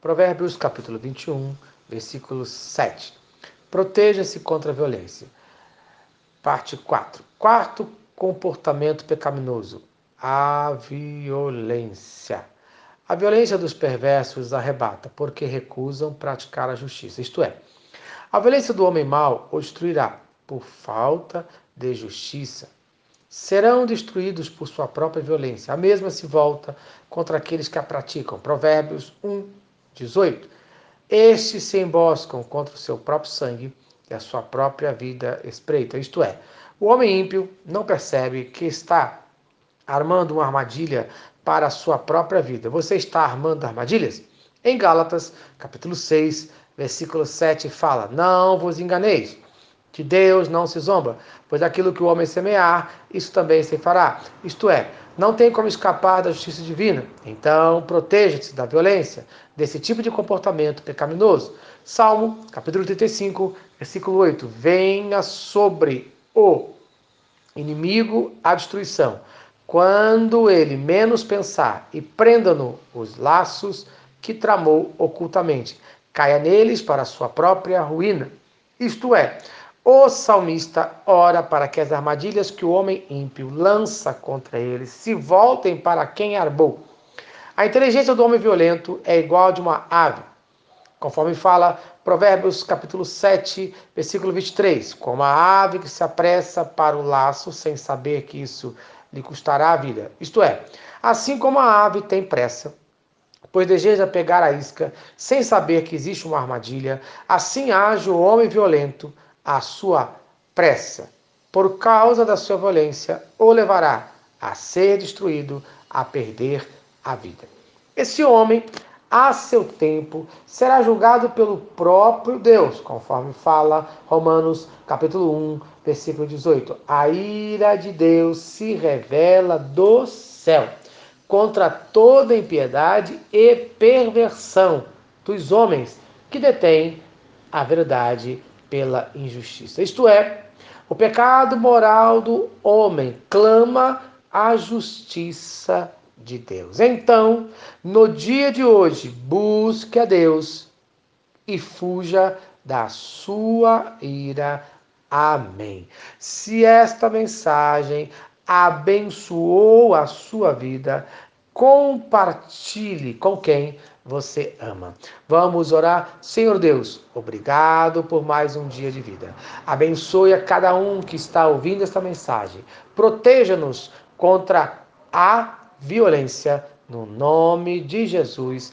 Provérbios capítulo 21, versículo 7. Proteja-se contra a violência. Parte 4. Quarto comportamento pecaminoso: a violência. A violência dos perversos arrebata, porque recusam praticar a justiça. Isto é, a violência do homem mau o destruirá por falta de justiça. Serão destruídos por sua própria violência. A mesma se volta contra aqueles que a praticam. Provérbios 1, 18. Estes se emboscam contra o seu próprio sangue e a sua própria vida espreita. Isto é, o homem ímpio não percebe que está armando uma armadilha para a sua própria vida. Você está armando armadilhas? Em Gálatas, capítulo 6, versículo 7, fala: Não vos enganeis. De Deus não se zomba, pois aquilo que o homem semear, isso também se fará. Isto é, não tem como escapar da justiça divina. Então, proteja-se da violência, desse tipo de comportamento pecaminoso. Salmo, capítulo 35, versículo 8. Venha sobre o inimigo a destruição, quando ele menos pensar, e prenda-no os laços que tramou ocultamente. Caia neles para sua própria ruína. Isto é, o salmista ora para que as armadilhas que o homem ímpio lança contra ele se voltem para quem armou. A inteligência do homem violento é igual a de uma ave, conforme fala Provérbios capítulo 7, versículo 23, como a ave que se apressa para o laço sem saber que isso lhe custará a vida. Isto é, assim como a ave tem pressa, pois deseja pegar a isca sem saber que existe uma armadilha, assim age o homem violento a sua pressa, por causa da sua violência, o levará a ser destruído, a perder a vida. Esse homem, a seu tempo, será julgado pelo próprio Deus, conforme fala Romanos capítulo 1, versículo 18. A ira de Deus se revela do céu contra toda impiedade e perversão dos homens que detêm a verdade pela injustiça. Isto é, o pecado moral do homem clama a justiça de Deus. Então, no dia de hoje, busque a Deus e fuja da sua ira. Amém. Se esta mensagem abençoou a sua vida, compartilhe com quem você ama. Vamos orar. Senhor Deus, obrigado por mais um dia de vida. Abençoe a cada um que está ouvindo esta mensagem. Proteja-nos contra a violência, no nome de Jesus.